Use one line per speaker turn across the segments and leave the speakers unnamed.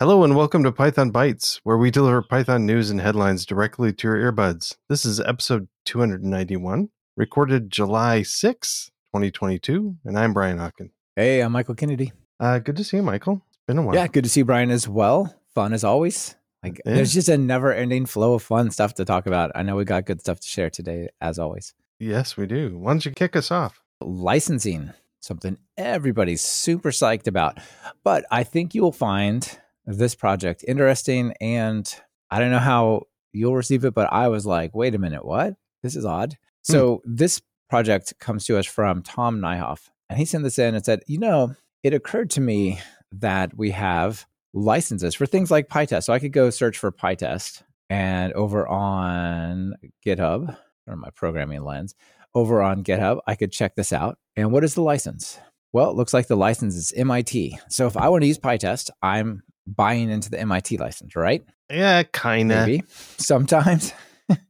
Hello and welcome to Python Bytes, where we deliver Python news and headlines directly to your earbuds. This is episode 291, recorded July 6, 2022, and I'm Brian Okken.
Hey, I'm Michael Kennedy.
Uh, good to see you, Michael. It's been a while.
Yeah, good to see Brian as well. Fun as always. Like
Yeah.
there's just a never-ending flow of fun stuff to talk about. I know we got good stuff to share today, as always.
Yes, we do. Why don't you kick us off?
Licensing, something everybody's super psyched about. But I think you'll find this project interesting and I don't know how you'll receive it, but I was like, wait a minute, what? This is odd. Hmm. So this project comes to us from Tom Nijhof, and he sent this in and said, you know, it occurred to me that we have licenses for things like PyTest. So I could go search for PyTest and over on GitHub or my programming lens, over on GitHub, I could check this out. And what is the license? Well, it looks like the license is MIT. So if I want to use PyTest, I'm buying into the MIT license, right?
Yeah, kind of.
Maybe sometimes.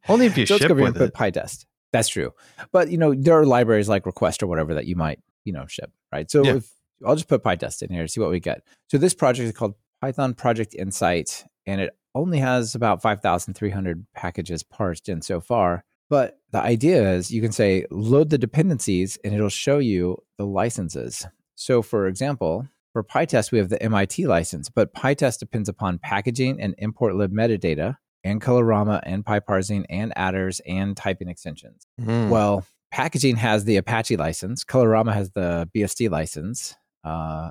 Only if you
so
ship with it.
put PyTest. That's true. But you know, there are libraries like Request or whatever that you might, you know, ship, right? So
Yeah.
if I'll just put PyTest in here, to see what we get. So this project is called Python Project Insight, and it only has about 5,300 packages parsed in so far. But the idea is you can say load the dependencies and it'll show you the licenses. So for example, for PyTest, we have the MIT license, but PyTest depends upon packaging and importlib metadata and Colorama and PyParsing and attrs and typing extensions.
Mm.
Well, packaging has the Apache license, Colorama has the BSD license, uh,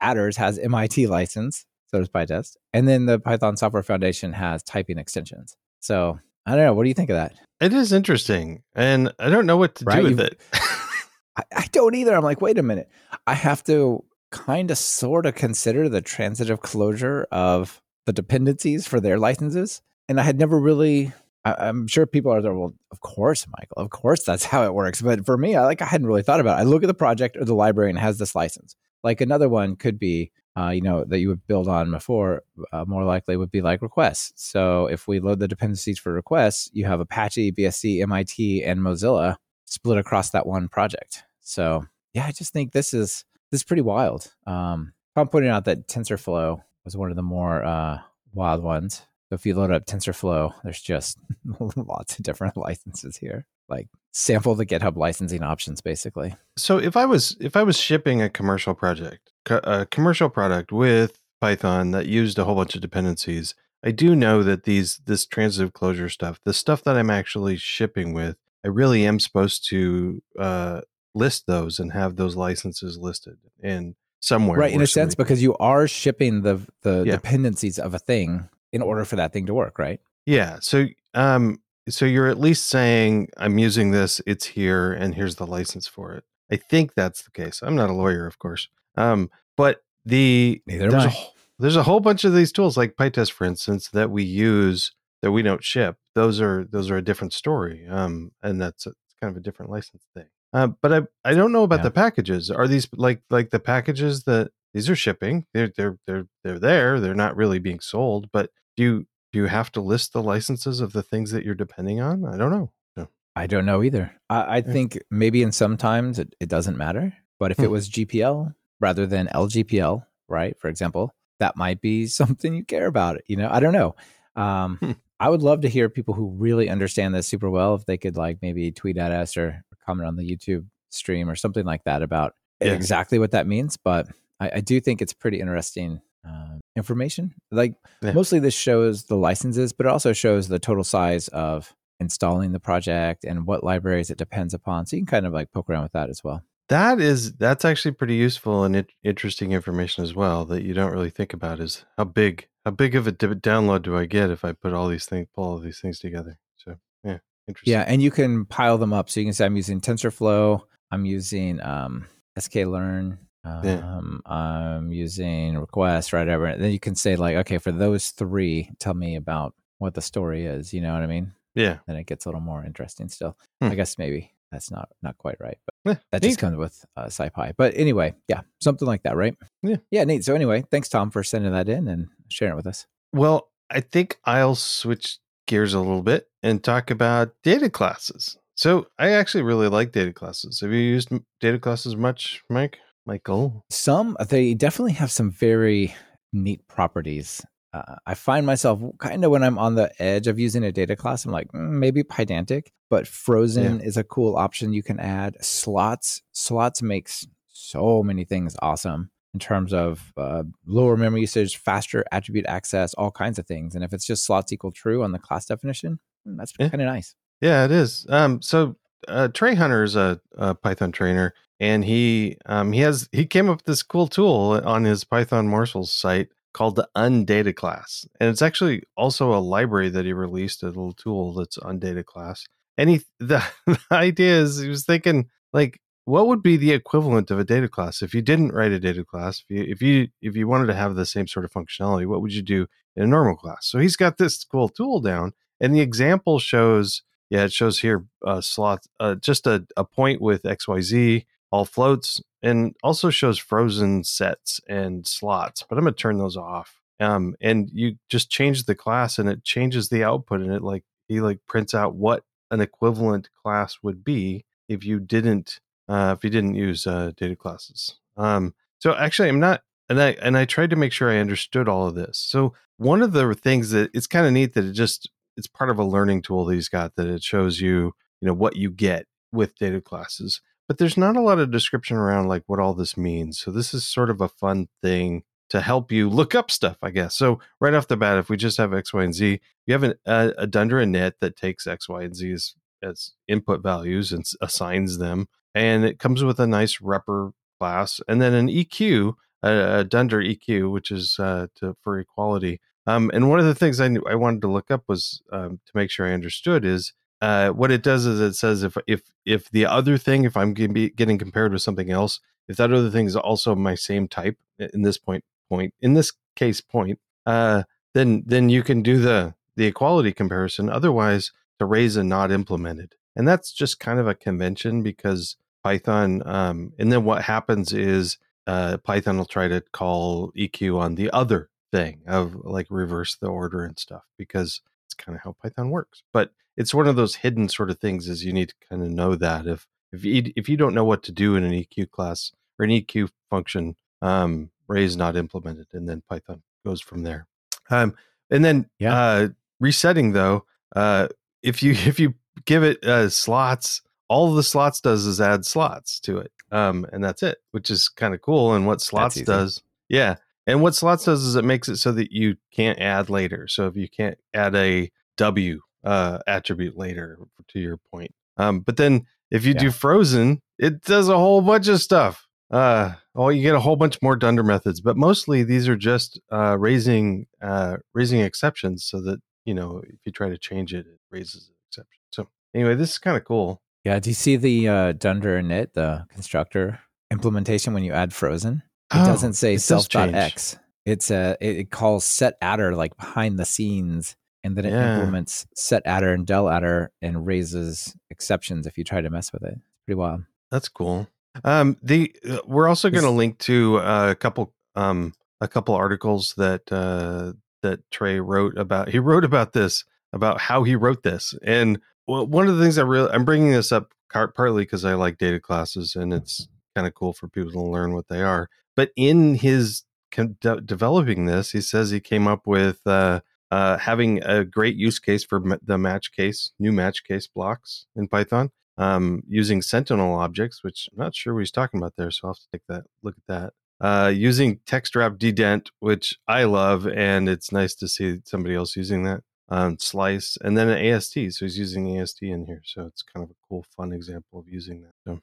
attrs has MIT license, so does PyTest, and then the Python Software Foundation has typing extensions. So I don't know. What do you think of that?
it is interesting, and I don't know what to
Right,
do with
you've-
it.
I, I don't either. I'm like, wait a minute. I have to kind of sort of consider the transitive closure of the dependencies for their licenses. And I had never really, I, I'm sure people are there. Well, of course, Michael, of course that's how it works. But for me, I like, I hadn't really thought about it. I look at the project or the library and has this license. Like another one could be, uh, you know, that you would build on before, uh, more likely would be like requests. So if we load the dependencies for requests, you have Apache, BSD, MIT, and Mozilla split across that one project. So yeah, I just think this is this is pretty wild. Um, I'm pointing out that TensorFlow was one of the more uh, wild ones. So if you load up TensorFlow, there's just lots of different licenses here. Like sample the GitHub licensing options, basically.
so if I was if I was shipping a commercial project, a commercial product with Python that used a whole bunch of dependencies, I do know that these this transitive closure stuff, the stuff that I'm actually shipping with, I really am supposed to uh, list those and have those licenses listed in somewhere.
right, in a sense, because you are shipping the the
Yeah.
dependencies of a thing in order for that thing to work, right?
yeah. So um, so you're at least saying I'm using this. It's here, and here's the license for it. I think that's the case. I'm not a lawyer, of course. Um, but the
Neither
there's a there's a whole bunch of these tools like PyTest, for instance, that we use that we don't ship. Those are those are a different story, um, and that's a, kind of a different license thing. Uh, but I I don't know about
Yeah.
the packages. Are these like like the packages that these are shipping? They're they're they're they're there. They're not really being sold. But do you do you have to list the licenses of the things that you're depending on? I don't know. No.
I don't know either. I, I
Yeah.
think maybe in some times it, it doesn't matter. But if
Hmm.
it was GPL rather than LGPL, right, for example, that might be something you care about. You know, I don't know. Um,
Hmm.
I would love to hear people who really understand this super well. If they could like maybe tweet at us or comment on the YouTube stream or something like that about
Yeah.
exactly what that means. But I, I do think it's pretty interesting uh, information. Like
Yeah.
mostly this shows the licenses, but it also shows the total size of installing the project and what libraries it depends upon. So you can kind of like poke around with that as well.
That is that's actually pretty useful and it, interesting information as well that you don't really think about is how big how big of a download do I get if I put all these things pull all these things together. So yeah, interesting.
Yeah, and you can pile them up. So you can say I'm using TensorFlow, I'm using um, sklearn,
Yeah.
um, I'm using requests, right? Whatever. And then you can say like, okay, for those three, tell me about what the story is. You know what I mean?
yeah.
Then it gets a little more interesting. Still,
Hmm.
I guess maybe that's not not quite right, but
Eh,
that
neat.
just comes with uh, SciPy. But anyway, yeah, something like that, right?
Yeah.
yeah, neat. So anyway, thanks Tom for sending that in and sharing it with us.
Well, I think I'll switch gears a little bit and talk about data classes. So I actually really like data classes. Have you used data classes much, Mike? Michael?
Some they definitely have some very neat properties. Uh, I find myself kind of when I'm on the edge of using a data class, I'm like, mm, maybe Pydantic, but frozen yeah. is a cool option you can add. Slots, slots makes so many things awesome in terms of uh, lower memory usage, faster attribute access, all kinds of things. And if it's just slots equal true on the class definition, mm, that's yeah. kind of nice.
Yeah, it is. Um, so uh, Trey Hunner is a, a, Python trainer, and he um, he has he came up with this cool tool on his Python morsels site called the undataclass, and it's actually also a library that he released a little tool that's undataclass. And he the, the idea is he was thinking like what would be the equivalent of a data class if you didn't write a data class if you if you if you wanted to have the same sort of functionality what would you do in a normal class so he's got this cool tool down and the example shows yeah it shows here uh slot uh, just a, a point with xyz all floats and also shows frozen sets and slots but i'm going to turn those off um and you just change the class and it changes the output and it like he like prints out what an equivalent class would be if you didn't uh, if you didn't use uh, data classes. Um, so actually, I'm not, and I and I tried to make sure I understood all of this. So one of the things that it's kind of neat that it just it's part of a learning tool that he's got that it shows you you know what you get with data classes but there's not a lot of description around like what all this means so this is sort of a fun thing to help you look up stuff i guess so right off the bat if we just have x y and z you have an, a, a dunder init that takes x y and z as, as input values and assigns them and it comes with a nice repr class, and then an EQ, a, a Dunder EQ, which is uh, to, for equality. Um, and one of the things I knew, I wanted to look up was um, to make sure I understood is uh, what it does is it says if if if the other thing, if I'm getting compared with something else, if that other thing is also my same type in this point point in this case point, uh, then then you can do the the equality comparison. Otherwise, the raise and not implemented, and that's just kind of a convention because Python. Um, and then what happens is uh, Python will try to call EQ on the other thing of like reverse the order and stuff because it's kind of how Python works. But it's one of those hidden sort of things is you need to kind of know that if if you if you don't know what to do in an EQ class or an EQ function, um, raise not implemented, and then Python goes from there. Um, and then yeah. uh, resetting though, uh, if you if you give it uh, slots all the slots does is add slots to it um, and that's it which is kind of cool and what slots does yeah and what slots does is it makes it so that you can't add later so if you can't add a w uh, attribute later to your point um, but then if you yeah. do frozen it does a whole bunch of stuff uh, oh you get a whole bunch more dunder methods but mostly these are just uh, raising uh, raising exceptions so that you know if you try to change it it raises an exception so anyway this is kind of cool
yeah. Do you see the uh, Dunder init, the constructor implementation when you add frozen? It oh, doesn't say self.x. It's a it, it, calls setattr like behind the scenes, and then it yeah. implements setattr and delattr and raises exceptions if you try to mess with it. It's pretty wild.
That's cool. Um, the uh, we're also going to link to uh, a couple um a couple articles that uh that Trey wrote about. He wrote about this about how he wrote this and well, one of the things I really I'm bringing this up partly because I like data classes and it's kind of cool for people to learn what they are. But in his de- developing this, he says he came up with uh, uh, having a great use case for the match case, new match case blocks in Python, um, using Sentinel objects, which I'm not sure what he's talking about there. So I'll have to take that look at that. Uh, using textwrap dedent, which I love, and it's nice to see somebody else using that um, slice, and then an AST. So he's using AST in here. So it's kind of a cool, fun example of using that. So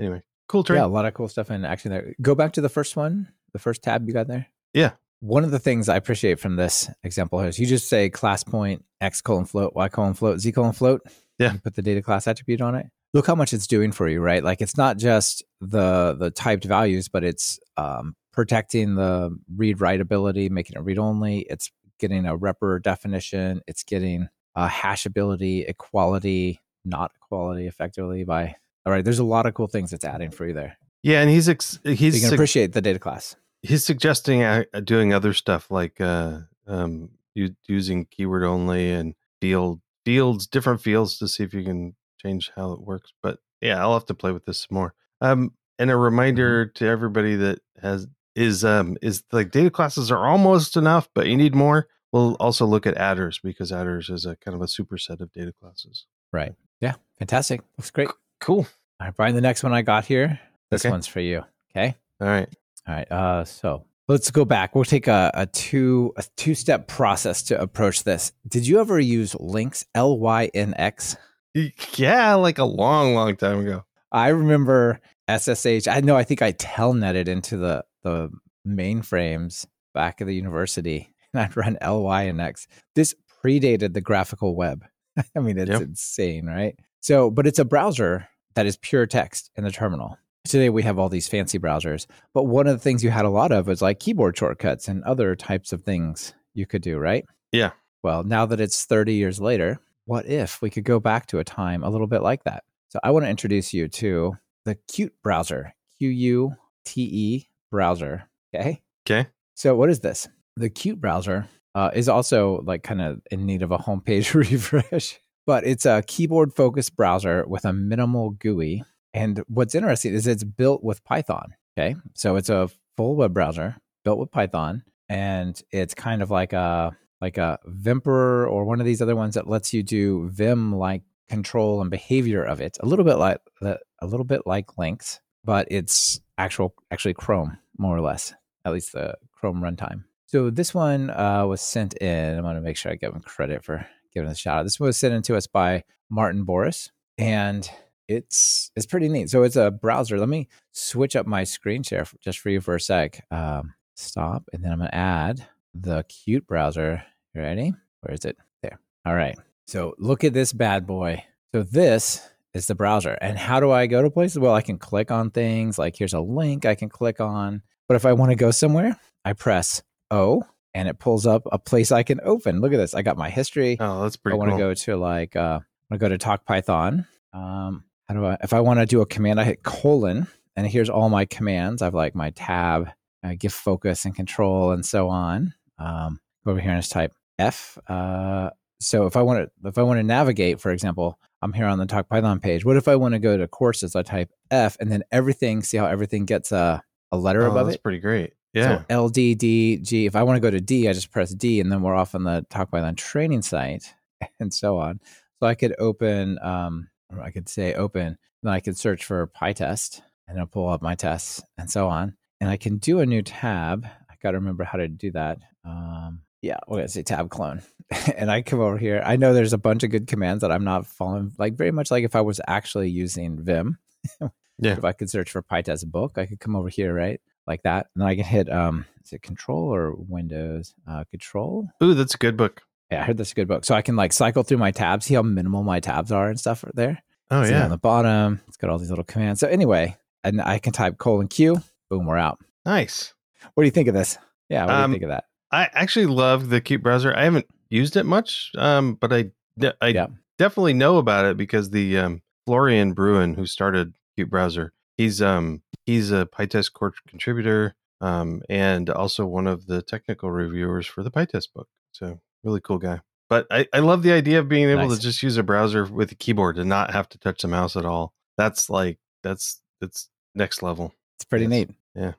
anyway, cool.
Yeah, a lot of cool stuff in action there. Go back to the first one, the first tab you got there.
Yeah.
One of the things I appreciate from this example is you just say class point x colon float, y colon float, z colon float.
Yeah.
put the data class attribute on it. Look how much it's doing for you, right? Like it's not just the the typed values, but it's um, protecting the read write ability, making it read only. It's getting a repr definition. It's getting a hashability, equality, not equality effectively by all right. There's a lot of cool things it's adding for you there.
Yeah, and he's ex- he's
you can appreciate the data class.
He's suggesting uh, doing other stuff like uh, um, using keyword only and field fields, different fields to see if you can change how it works. But yeah, I'll have to play with this some more. Um, and a reminder mm-hmm. to everybody that has is um is like data classes are almost enough, but you need more. We'll also look at attrs because attrs is a kind of a superset of data classes.
Right. Yeah. Fantastic. Looks great.
Cool.
All right, Brian. The next one I got here. This
Okay.
one's for you. Okay.
All right.
All right. Uh, so let's go back. We'll take a, a two a two step process to approach this. Did you ever use Lynx L Y N X?
Y- Yeah, like a long, long time ago.
I remember SSH. I know. I think I telnetted into the the mainframes back at the university, and I'd run LYNX. This predated the graphical web. I mean, it's
Yep.
insane, right? So, but it's a browser that is pure text in the terminal. Today we have all these fancy browsers, but one of the things you had a lot of was like keyboard shortcuts and other types of things you could do, right?
Yeah.
Well, now that it's 30 years later, what if we could go back to a time a little bit like that? So I want to introduce you to the Qt browser, Q U T E browser. Okay.
Okay.
So what is this? The qutebrowser uh, is also like kind of in need of a homepage refresh, but it's a keyboard focused browser with a minimal GUI. And what's interesting is it's built with Python. Okay. So it's a full web browser built with Python and it's kind of like a like a Vimper or one of these other ones that lets you do Vim like control and behavior of it. A little bit like a little bit like Lynx, but it's actual actually Chrome more or less, at least the Chrome runtime. So this one uh, was sent in. I'm going to make sure I give him credit for giving us a shout out. This was sent in to us by Martin Boris, and it's it's pretty neat. So it's a browser. Let me switch up my screen share f- just for you for a sec. Um, stop, and then I'm going to add the qutebrowser. You ready? Where is it? There. All right. So look at this bad boy. So this is the browser. And how do I go to places? Well, I can click on things. Like here's a link I can click on. But if I want to go somewhere, I press O and it pulls up a place I can open. Look at this. I got my history.
Oh, that's pretty I
want
cool.
to go to like uh I want to go to Talk Python. Um, how do I? If I want to do a command, I hit colon, and here's all my commands. I've like my tab, uh, gift focus and control, and so on. Um, go over here and just type F. Uh, so if I want to, if I want to navigate, for example, I'm here on the Talk Python page. What if I want to go to courses? I type F, and then everything. See how everything gets a a letter
oh,
above
that's
it.
pretty great. Yeah.
So L D D G. If I want to go to D, I just press D, and then we're off on the Talk Python training site, and so on. So I could open, um, or I could say open, then I could search for PyTest, and it'll pull up my tests, and so on. And I can do a new tab. I got to remember how to do that. Um, yeah, we're gonna say tab clone, and I come over here. I know there's a bunch of good commands that I'm not following, like very much like if I was actually using Vim.
Yeah.
If I could search for PyTest book, I could come over here, right? Like that. And then I can hit um is it control or Windows? Uh control?
Ooh, that's a good book.
Yeah, I heard that's a good book. So I can like cycle through my tabs, see how minimal my tabs are and stuff there.
Oh
See
yeah.
on the bottom, it's got all these little commands. So anyway, and I can type colon Q, boom, we're out.
Nice.
What do you think of this? Yeah, what do
Um,
you think of that?
I actually love the qutebrowser. I haven't used it much, um, but I de- I
Yeah.
definitely know about it because the um, Florian Bruhin, who started qutebrowser, he's um he's a PyTest core contributor, um, and also one of the technical reviewers for the PyTest book. So really cool guy. But I, I love the idea of being able
Nice.
to just use a browser with a keyboard and not have to touch the mouse at all. That's like that's that's next level.
It's pretty neat.
Yeah.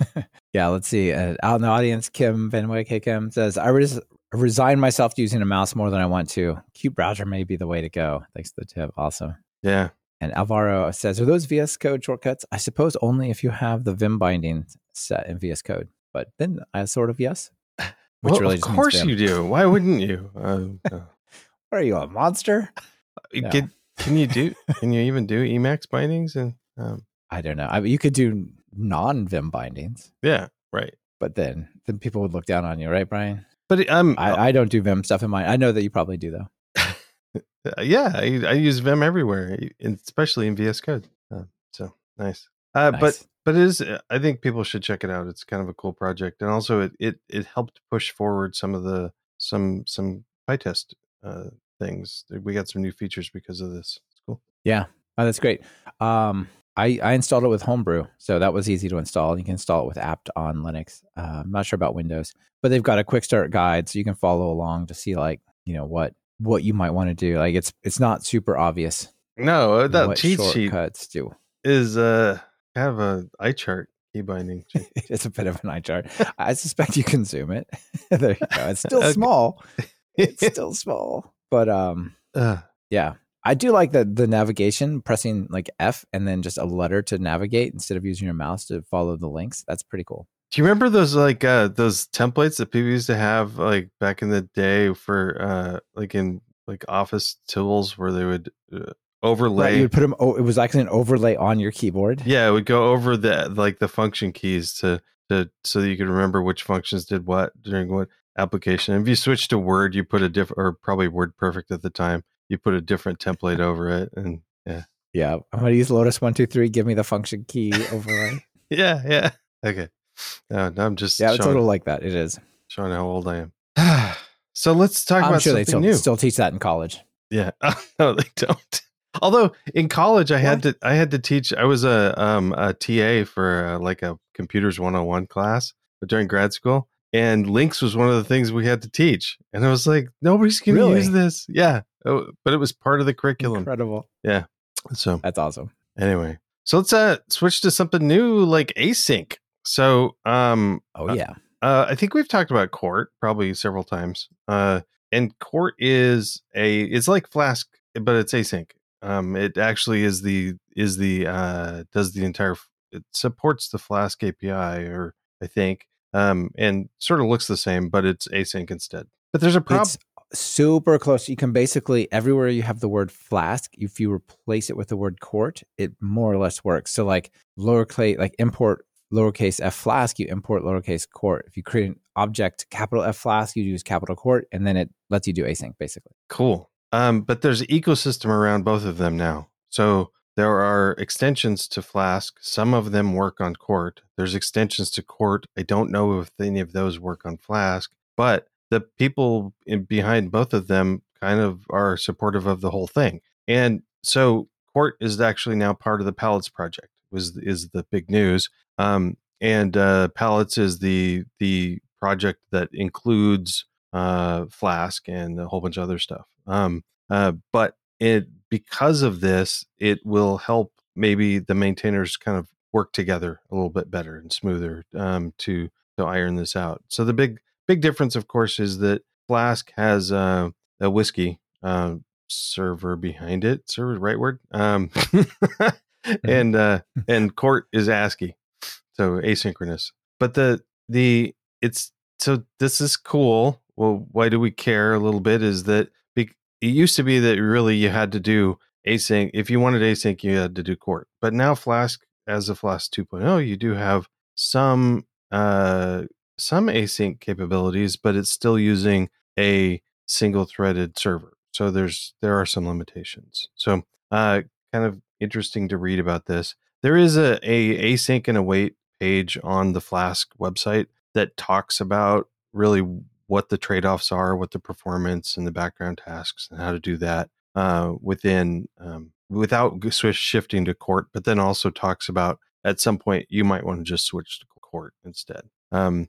yeah, let's see. Uh, out in the audience, Kim van Wyk, hey Kim, says, I res- resign myself to using a mouse more than I want to. qutebrowser may be the way to go. Thanks for the tip. Awesome.
Yeah.
And Alvaro says, Are those VS Code shortcuts? I suppose only if you have the Vim binding set in VS Code. But then I sort of yes. Which
well,
really
of course you do. Why wouldn't you? Uh, uh,
What are you, a monster? Yeah.
Can, can you do? Can you even do Emacs bindings? And um,
I don't know. I mean, you could do non Vim bindings,
yeah, right.
but then then people would look down on you, right, Brian?
But um,
I, I don't do Vim stuff in mine. I know that you probably do though.
Uh, yeah, I, I use Vim everywhere, especially in VS Code. Uh, so nice. Uh, But
Nice.
but it is. uh, I think people should check it out. It's kind of a cool project, and also it it, it helped push forward some of the some some PyTest uh, things. We got some new features because of this. It's cool.
Yeah, oh, that's great. Um, I, I installed it with Homebrew, so that was easy to install. You can install it with apt on Linux. Uh, I'm not sure about Windows, but they've got a quick start guide, so you can follow along to see like you know what what you might want to do. Like it's it's not super obvious
No, uh, that
what
cheat sheet
shortcuts do.
is uh of a eye chart. key binding.
it's a bit of an eye chart. I suspect you can zoom it. there you go. It's still
Okay.
small. It's still small. But um
Uh,
yeah. I do like the the navigation, pressing like F and then just a letter to navigate instead of using your mouse to follow the links. That's pretty cool.
Do you remember those like uh those templates that people used to have like back in the day for uh like in like office tools where they would uh, overlay
Right, you would put them. Oh, it was actually an overlay on your keyboard.
Yeah, it would go over the like the function keys to to so that you could remember which functions did what during what application. If you switch to Word, you put a different or probably WordPerfect at the time. You put a different template over it, and yeah,
Yeah, I'm gonna use Lotus one two three. Give me the function key overlay.
yeah, yeah. Okay, no I'm just
yeah, it's a little like that. It is.
showing how old I am. so let's talk
I'm
about
sure they
something
still,
new.
still teach that in college.
Yeah. no, they don't. Although in college I had to I had to teach I was a um a TA for uh, like a computers 101 class during grad school and Lynx was one of the things we had to teach. And I was like nobody's going to
Really?
use this. Yeah. Oh, but it was part of the curriculum.
Incredible. Yeah.
So
That's awesome.
anyway. So let's uh switch to something new like async. So um
Oh
Uh,
yeah.
uh, I think we've talked about Quart probably several times. Uh, and Quart is a it's like Flask, but it's async. Um, it actually is the is the uh, does the entire it supports the Flask API, or I think, um, and sort of looks the same, but it's async instead. But there's a problem.
It's super close. You can basically everywhere you have the word flask, if you replace it with the word quart, it more or less works. So like lowercase, like import lowercase f flask, you import lowercase quart. If you create an object capital F flask, you use capital Quart, and then it lets you do async basically.
Cool. Um, but there's an ecosystem around both of them now. So there are extensions to Flask. Some of them work on Quart. There's extensions to Quart. I don't know if any of those work on Flask, but the people in, behind both of them kind of are supportive of the whole thing. And so Quart is actually now part of the Pallets project. Was is the big news. Um, and uh, Pallets is the the project that includes uh, Flask and a whole bunch of other stuff. Um, uh, but it because of this, it will help maybe the maintainers kind of work together a little bit better and smoother um, to to iron this out. So the big big difference, of course, is that Flask has uh, a WSGI uh, server behind it. Server, right word. Um, and uh, and Quart is ASGI, so asynchronous. But the the it's so this is cool. Well, why do we care a little bit? Is that it used to be that really you had to do async if you wanted async, you had to do Quart. But now Flask, as of Flask 2.0, you do have some uh some async capabilities, but it's still using a single threaded server. So there's there are some limitations. So uh kind of interesting to read about this. There is a, a async and await page on the Flask website that talks about really what the trade-offs are, what the performance and the background tasks, and how to do that uh, within um, without switch shifting to quart. But then also talks about at some point you might want to just switch to quart instead. Um,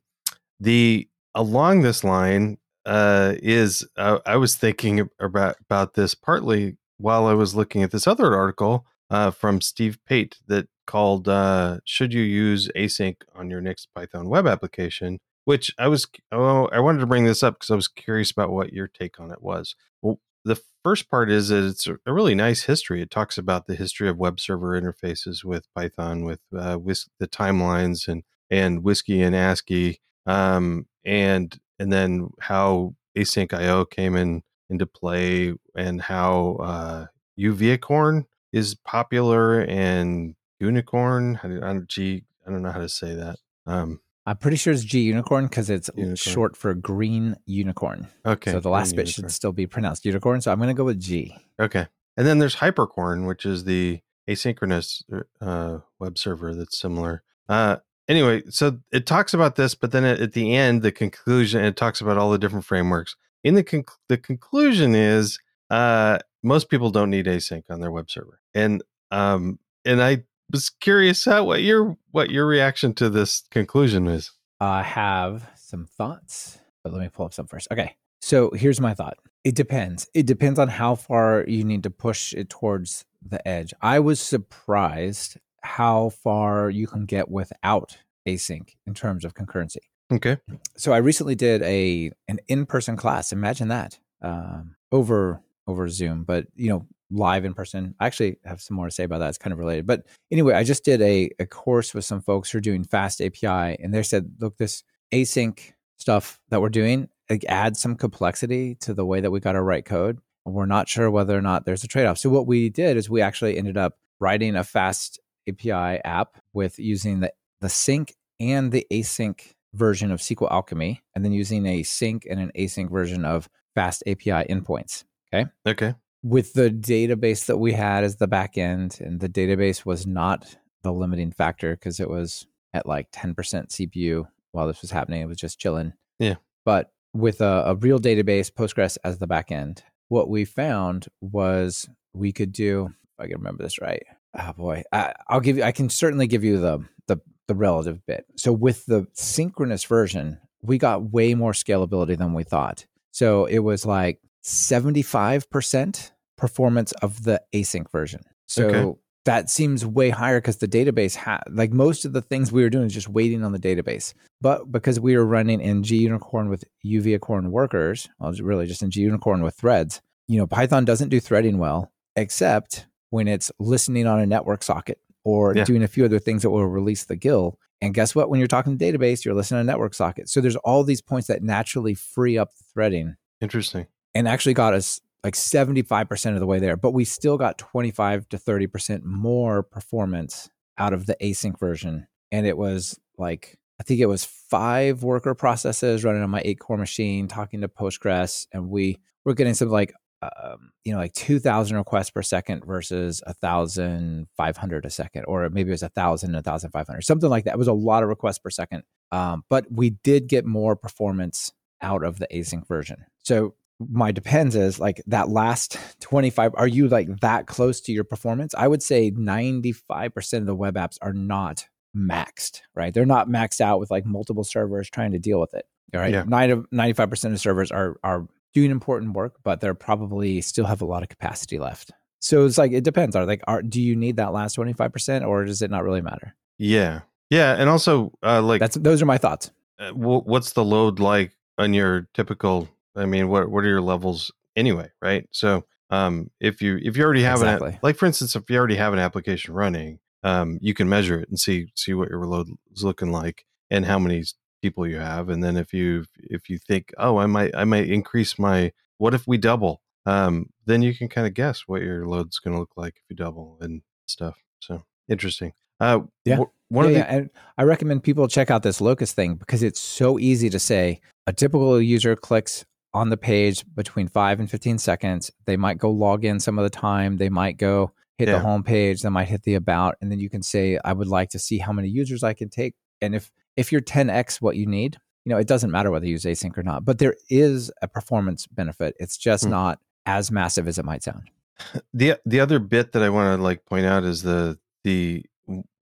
the along this line uh, is uh, I was thinking about about this partly while I was looking at this other article uh, from Steve Pate that called uh, "Should you use async on your next Python web application?" Which I was oh, I wanted to bring this up because I was curious about what your take on it was. Well, the first part is that it's a really nice history. It talks about the history of web server interfaces with Python, with uh, whis- the timelines and and WSGI and ASGI, um, and and then how asyncio came in into play, and how uh, UVicorn is popular and unicorn. I don't, gee, I don't know how to say that. Um,
I'm pretty sure it's G unicorn because it's
Unicorn.
short for green unicorn.
okay,
so the last
green
bit
unicorn.
should still be pronounced unicorn. So I'm going to go with G.
Okay. And then there's Hypercorn, which is the asynchronous uh, web server that's similar. Uh, anyway, so it talks about this, but then at, at the end, the conclusion, it talks about all the different frameworks. In the conc- the conclusion is uh, most people don't need async on their web server, and um, and I was curious how what your what your reaction to this conclusion is.
I have some thoughts, but let me pull up some first. Okay. So here's my thought. It depends. It depends on how far you need to push it towards the edge. I was surprised how far you can get without async in terms of concurrency.
Okay.
So I recently did a an in person class. Imagine that um, over over Zoom, but you know live in person. I actually have some more to say about that. It's kind of related. But anyway, I just did a, a course with some folks who are doing FastAPI, and they said, look, this async stuff that we're doing like, adds some complexity to the way that we got to write code. We're not sure whether or not there's a trade off. So what we did is we actually ended up writing a fast API app with using the, the sync and the async version of SQLAlchemy, and then using a sync and an async version of FastAPI endpoints. Okay.
Okay
with the database that we had as the back end, and the database was not the limiting factor because it was at like 10% CPU while this was happening. It was just chilling.
Yeah.
But with a, a real database, Postgres as the back end, what we found was we could do, if I can remember this right. Oh boy. I, I'll give you, I can certainly give you the, the, the relative bit. So with the synchronous version, we got way more scalability than we thought. So it was like 75% performance of the async version. So okay. that seems way higher because the database had like most of the things we were doing is just waiting on the database. But because we were running in gunicorn with uvicorn workers, well, really just in gunicorn with threads, you know, Python doesn't do threading well, except when it's listening on a network socket or yeah. doing a few other things that will release the GIL. And guess what? When you're talking to the database, you're listening on a network socket. So there's all these points that naturally free up the threading.
Interesting.
And actually got us like 75% of the way there, but we still got 25 to 30% more performance out of the async version. And it was like, I think it was five worker processes running on my eight core machine, talking to Postgres, and we were getting some like, um, you know, like 2,000 requests per second versus 1,500 a second, or maybe it was 1,000 and 1,500, something like that. It was a lot of requests per second. Um, but we did get more performance out of the async version. So my depends is like that last 25 are you like that close to your performance? I would say 95% of the web apps are not maxed right? They're not maxed out with like multiple servers trying to deal with it all right? Yeah. 90, 95% of servers are are doing important work but they're probably still have a lot of capacity left. So it's like it depends are like are do you need that last 25% or does it not really matter?
Yeah. Yeah and also uh like
that's those are my thoughts.
Uh, what's the load like on your typical I mean, what what are your levels anyway, right? So um, if you if you already have exactly. an like for instance, if you already have an application running, um, you can measure it and see see what your load is looking like and how many people you have, and then if you if you think, oh, I might I might increase my what if we double, um, then you can kind of guess what your load's going to look like if you double and stuff. So interesting. Uh,
yeah. one yeah, of the- yeah. And I recommend people check out this Locust thing because it's so easy to say. A typical user clicks on the page between five and 15 seconds. They might go log in some of the time. They might go hit yeah. the home page. They might hit the about, and then you can say, I would like to see how many users I can take. And if if you're 10x what you need, you know, it doesn't matter whether you use async or not, but there is a performance benefit. It's just hmm. not as massive as it might sound.
The the other bit that I want to like point out is the the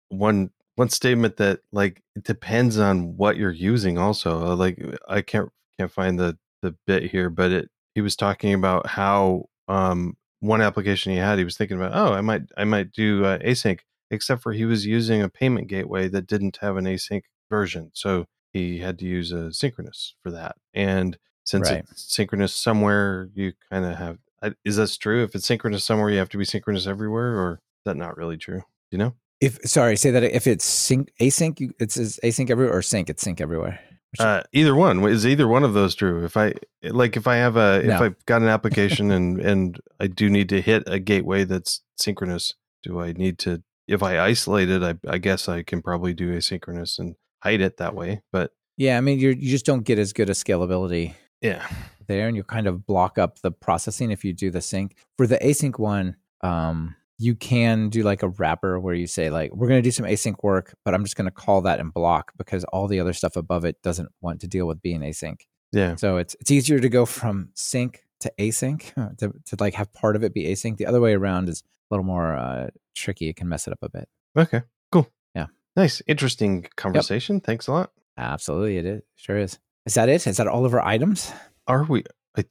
one one statement that like it depends on what you're using also. Like I can't can't find the the bit here, but it he was talking about how um, one application he had, he was thinking about, oh, I might I might do uh, async, except for he was using a payment gateway that didn't have an async version, so he had to use a synchronous for that. And since right. it's synchronous somewhere, you kind of have. Is that true? If it's synchronous somewhere, you have to be synchronous everywhere, or is that not really true? You know?
If sorry, say that if it's sync async, it's, it's async everywhere, or sync, it's sync everywhere.
Uh, either one is either one of those true. If I like, if I have a, no. if I've got an application and and I do need to hit a gateway that's synchronous, do I need to? If I isolate it, I, I guess I can probably do asynchronous and hide it that way. But
yeah, I mean, you you just don't get as good a scalability.
Yeah,
there, and you kind of block up the processing if you do the sync for the async one. Um, you can do like a wrapper where you say like we're going to do some async work but i'm just going to call that and block because all the other stuff above it doesn't want to deal with being async.
Yeah.
So it's it's easier to go from sync to async to, to like have part of it be async. The other way around is a little more uh, tricky. It can mess it up a bit.
Okay. Cool.
Yeah.
Nice. Interesting conversation. Yep. thanks a lot.
Absolutely. It is. Sure is. Is that it? Is that all of our items?
Are we i,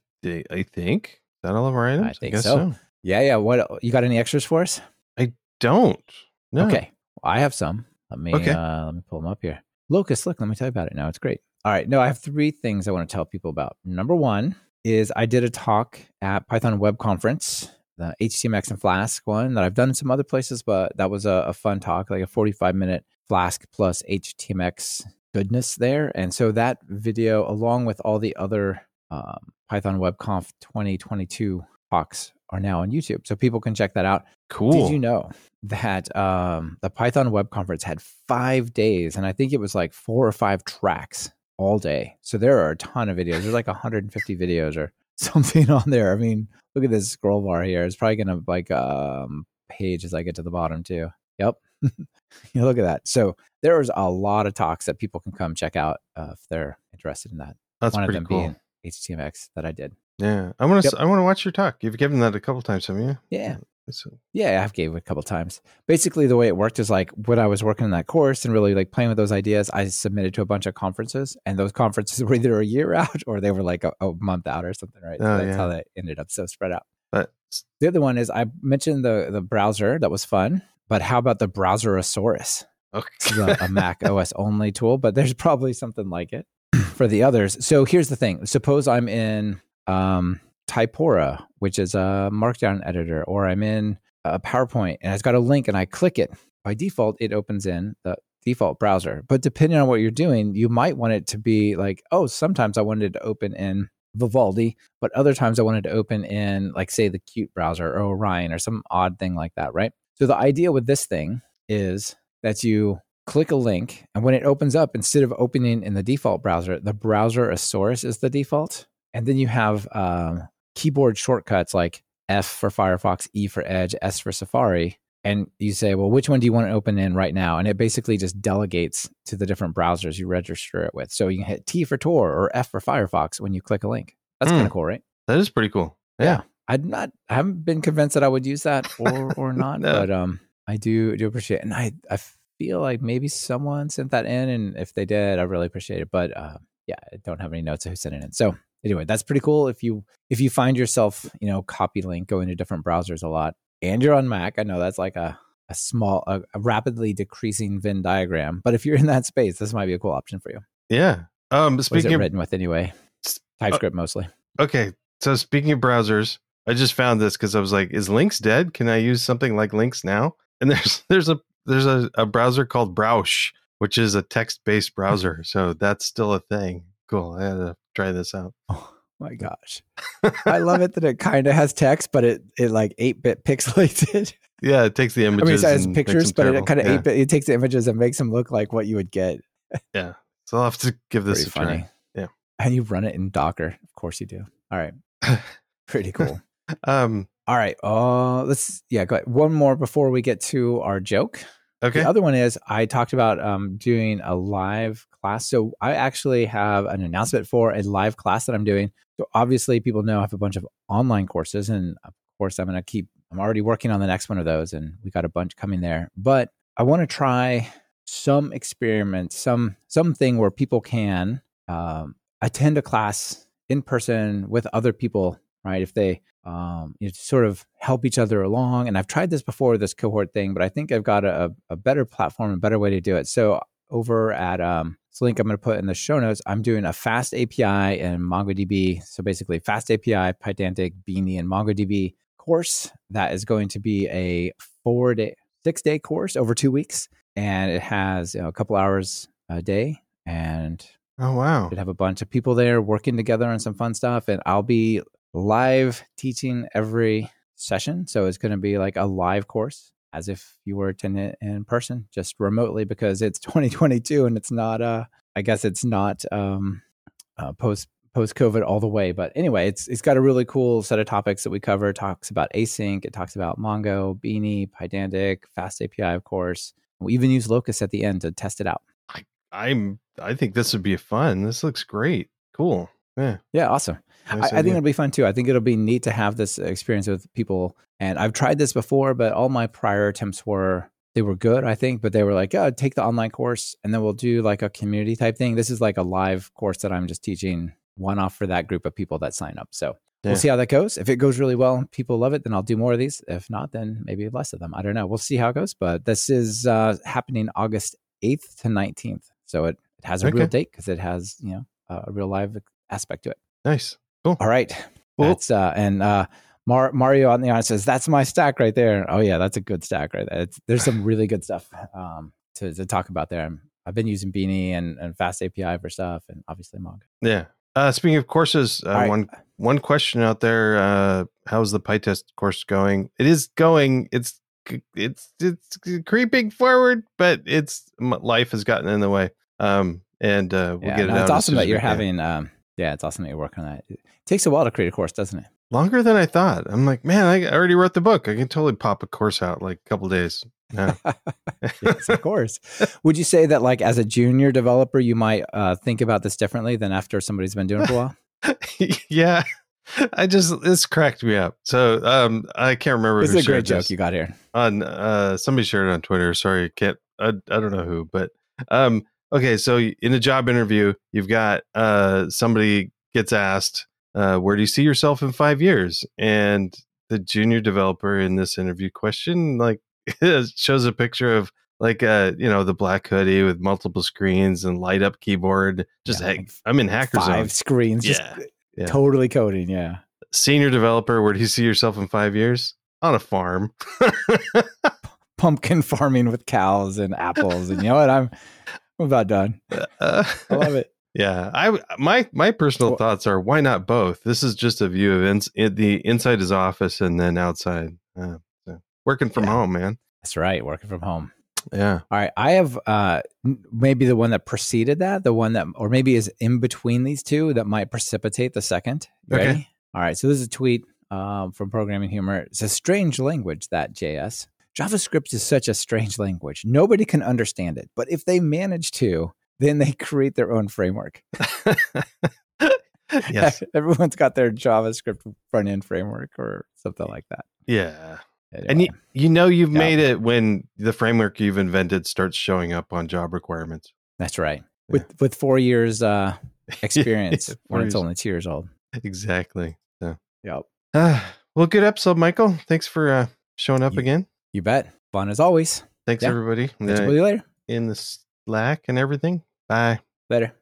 I think. Is that all of our items?
I think I so. so. Yeah, yeah. What you got any extras for us?
I don't. No.
Okay. Well, I have some. Let me okay. uh let me pull them up here. Locust, look, let me tell you about it now. It's great. All right. No, I have three things I want to tell people about. Number one is I did a talk at Python Web Conference, the HTMX and Flask one that I've done in some other places, but that was a, a fun talk, like a 45 minute Flask plus HTMX goodness there. And so that video, along with all the other um, Python WebConf 2022 talks, are now on YouTube. So people can check that out.
Cool.
Did you know that um, the Python Web Conference had five days, and I think it was like four or five tracks all day. So there are a ton of videos. There's like 150 videos or something on there. I mean, look at this scroll bar here. It's probably gonna like um, page as I get to the bottom too. Yep. you look at that. So there's a lot of talks that people can come check out uh, if they're interested in that.
That's
One of them
cool.
being HTMX that I did.
Yeah, I want to.
Yep.
I want to watch your talk. You've given that a couple times, haven't you?
Yeah.
So-
Yeah, I've gave it a couple times. Basically, the way it worked is like when I was working in that course and really like playing with those ideas, I submitted to a bunch of conferences, and those conferences were either a year out or they were like a, a month out or something, right? So
Oh,
that's
yeah.
how they ended up so spread out.
But
The other one is I mentioned the the browser that was fun, but how about the Browserosaurus?
Okay.
a, a Mac OS only tool, but there's probably something like it for the others. So here's the thing: suppose I'm in um, Typora, which is a Markdown editor, or I'm in a PowerPoint, and it's got a link, and I click it. By default, it opens in the default browser. But depending on what you're doing, you might want it to be like, oh, sometimes I wanted to open in Vivaldi, but other times I wanted to open in, like, say, the Qt browser or Orion or some odd thing like that, right? So the idea with this thing is that you click a link, and when it opens up, instead of opening in the default browser, the Browserosaurus is the default. And then you have um, keyboard shortcuts like F for Firefox, E for Edge, S for Safari. And you say, well, which one do you want to open in right now? And it basically just delegates to the different browsers you register it with. So you can hit T for Tor or F for Firefox when you click a link. That's
Hmm.
kind of cool, right?
that is pretty cool. Yeah.
I'm not. I haven't been convinced that I would use that or or not,
No.
but um, I do do appreciate, it. and I I feel like maybe someone sent that in, and if they did, I really appreciate it. But uh, yeah, I don't have any notes of who sent it in. So anyway, that's pretty cool. If you if you find yourself, you know, copy link going to different browsers a lot, and you're on Mac, I know that's like a a small, a, a rapidly decreasing Venn diagram. But if you're in that space, this might be a cool option for you.
Yeah. Um.
What is
Speaking
it written with anyway? TypeScript mostly.
okay, so speaking of browsers, I just found this because I was like, "Is Lynx dead? Can I use something like Lynx now?" And there's there's a there's a, a browser called Browsh, which is a text based browser. so that's still a thing. Cool. I had to try this out.
Oh my gosh. I love it that it kind of has text, but it it like eight bit pixelates it.
Yeah, it takes the
I mean,
images.
it has
and
pictures, but it kind of
yeah.
eight bit. It takes the images and makes them look like what you would get.
Yeah. So I'll have to give this
Pretty
a
funny.
try. Yeah.
and you run it in Docker. Of course you do. All right, pretty cool.
Um.
All right, uh, let's yeah. Go ahead. One more before we get to our joke.
Okay.
The other one is I talked about um, doing a live class. So I actually have an announcement for a live class that I'm doing. So obviously, people know I have a bunch of online courses, and of course, I'm going to keep. I'm already working on the next one of those, and we got a bunch coming there. But I want to try some experiment, some something where people can um, attend a class in person with other people, right? If they um, you know, sort of help each other along. And I've tried this before, this cohort thing, but I think I've got a, a better platform, a better way to do it. So over at um, this link I'm going to put in the show notes, I'm doing a FastAPI and MongoDB. So basically, FastAPI, Pydantic, Beanie, and MongoDB course that is going to be a four day, six day course over two weeks, and it has you know, a couple hours a day and
Oh wow.
We'd have a bunch of people there working together on some fun stuff, and I'll be live teaching every session. So it's going to be like a live course, as if you were attending it in person, just remotely, because it's 2022 and it's not. Uh, I guess it's not um, uh, post post COVID all the way. But anyway, it's it's got a really cool set of topics that we cover. It talks about async. It talks about Mongo, Beanie, Pydantic, FastAPI, of course. We even use Locust at the end to test it out.
I'm. I think this would be fun. This looks great. Cool. Yeah.
Yeah, awesome. I, I think it'll be fun too. I think it'll be neat to have this experience with people. And I've tried this before, but all my prior attempts were they were good, I think, but they were like, oh, take the online course and then we'll do like a community type thing. This is like a live course that I'm just teaching one off for that group of people that sign up. So
Yeah.
we'll see how that goes. If it goes really well people love it, then I'll do more of these. If not, then maybe less of them. I don't know. We'll see how it goes. But this is uh, happening August 8th to 19th. So it, it has a real date because it has you know a real live aspect to it.
Nice.
All right,
Cool.
that's uh, and uh, Mar- Mario on the audience says that's my stack right there. Oh yeah, that's a good stack right there. It's, there's some really good stuff um, to to talk about there. I'm, I've been using Beanie and, and FastAPI for stuff, and obviously Mongo.
Yeah. Uh, speaking of courses, uh,
right.
one one question out there: uh, How's the PyTest course going? It is going. It's it's it's creeping forward, but it's life has gotten in the way. Um, and uh, we'll
yeah,
get it
no,
out.
it's awesome that you're having. Um, yeah, it's awesome that you're working on that. It takes a while to create a course, doesn't it?
longer than I thought. I'm like, man, I already wrote the book. I can totally pop a course out like a couple days. Yeah.
yes, of course. Would you say that, like, as a junior developer, you might uh, think about this differently than after somebody's been doing it for a while?
yeah. I just this cracked me up. So um I can't remember.
This is a great joke you got here.
on uh somebody shared it on Twitter. Sorry, can't I, I don't know who, but um okay, so in a job interview, you've got uh somebody gets asked, uh, where do you see yourself in five years? And the junior developer in this interview question like shows a picture of like uh you know the black hoodie with multiple screens and light up keyboard. Just
Yeah, like
I'm in hacker
Five
zone.
screens, just
Yeah, yeah.
totally coding. Yeah.
Senior developer, where do you see yourself in five years? On a farm.
Pumpkin farming with cows and apples. And you know what? I'm, I'm about done.
Uh,
I love it.
Yeah, I my my personal
Well-
thoughts are why not both? This is just a view of ins, in, the inside his office and then outside. Uh, so working from
Yeah.
home, man.
That's right. Working from home.
Yeah.
All right. I have uh, maybe the one that preceded that, the one that, or maybe is in between these two that might precipitate the second. You
Okay.
Ready? All right. So this is a tweet um, from Programming Humor. It's a strange language, that JS. JavaScript is such a strange language. Nobody can understand it. But if they manage to, then they create their own framework.
yes.
Everyone's got their JavaScript front end framework or something like that.
Yeah. And you, you know you've
Yeah.
made it when the framework you've invented starts showing up on job requirements.
That's right. With with four years uh, experience
Four
when it's only two years old.
Exactly. So,
Yep.
ah, well, good episode, Michael. Thanks for uh, showing up
You-
again.
You bet. Fun as always.
Thanks,
Yeah.
everybody
Catch you later.
in the Slack and everything. Bye.
Later.